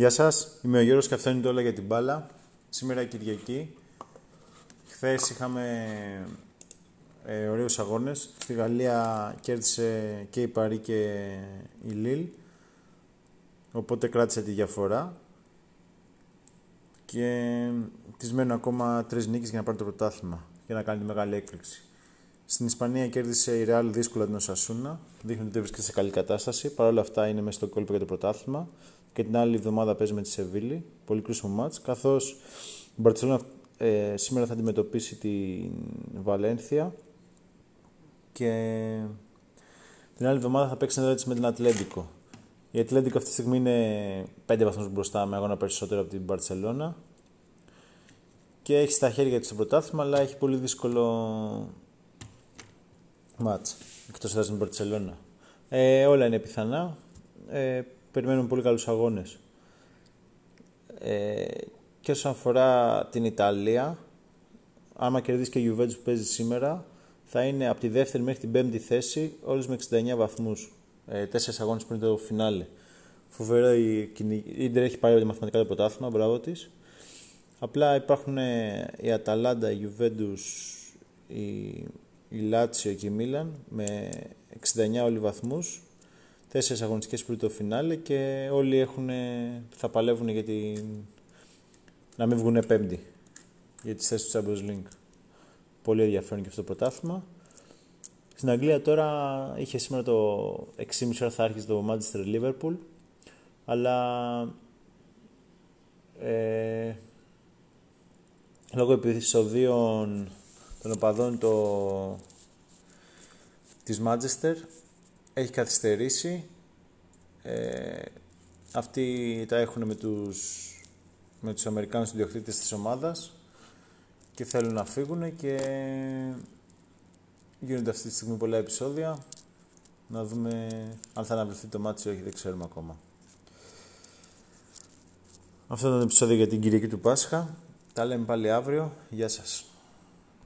Γεια σας, είμαι ο Γιώργος και αυτό είναι το όλα για την μπάλα. Σήμερα Κυριακή. Χθες είχαμε ε, ωραίους αγώνες. Στη Γαλλία κέρδισε και η Παρή και η Λίλ. Οπότε κράτησε τη διαφορά. Και της μένουν ακόμα τρεις νίκες για να πάρει το πρωτάθλημα. Για να κάνει τη μεγάλη έκπληξη. Στην Ισπανία κέρδισε η Real δύσκολα την Οσασούνα. Δείχνει ότι βρίσκεται σε καλή κατάσταση. Παρ' όλα αυτά είναι μέσα στο κόλπο για το πρωτάθλημα και την άλλη εβδομάδα παίζει με τη Σεβίλη. Πολύ κρίσιμο μάτς. Καθώς η Μπαρτσελόνα ε, σήμερα θα αντιμετωπίσει την Βαλένθια και την άλλη εβδομάδα θα παίξει ένα με την Ατλέντικο. Η Ατλέντικο αυτή τη στιγμή είναι 5 βαθμούς μπροστά με αγώνα περισσότερο από την Μπαρτσελώνα και έχει στα χέρια της το πρωτάθλημα αλλά έχει πολύ δύσκολο μάτς εκτός από την Μπαρτσελώνα. Ε, όλα είναι πιθανά. Ε, περιμένουμε πολύ καλούς αγώνες. Ε, και όσον αφορά την Ιταλία, άμα κερδίσει και η Juventus που παίζει σήμερα, θα είναι από τη δεύτερη μέχρι την πέμπτη θέση, όλους με 69 βαθμούς. Ε, τέσσερις αγώνες πριν το φινάλε. Φοβερό η, η Ίντερ έχει πάρει μαθηματικά το πρωτάθλημα, μπράβο της. Απλά υπάρχουν ε, η Αταλάντα, η Juventus, η, η Λάτσιο και η Μίλαν με 69 όλοι βαθμούς τέσσερις αγωνιστικές πριν το φινάλε και όλοι έχουν, θα παλεύουν για την... να μην βγουν πέμπτη για τις θέσεις του Champions League. Πολύ ενδιαφέρον και αυτό το πρωτάθλημα. Στην Αγγλία τώρα είχε σήμερα το 6.30 ώρα θα άρχισε το Manchester Liverpool αλλά ε, λόγω επεισοδίων των οπαδών το, της Manchester έχει καθυστερήσει. Ε, αυτοί τα έχουν με τους, με τους Αμερικάνους ιδιοκτήτες της ομάδας και θέλουν να φύγουν και γίνονται αυτή τη στιγμή πολλά επεισόδια. Να δούμε αν θα αναβληθεί το μάτι ή όχι, δεν ξέρουμε ακόμα. Αυτό ήταν το επεισόδιο για την Κυριακή του Πάσχα. Τα λέμε πάλι αύριο. Γεια σας.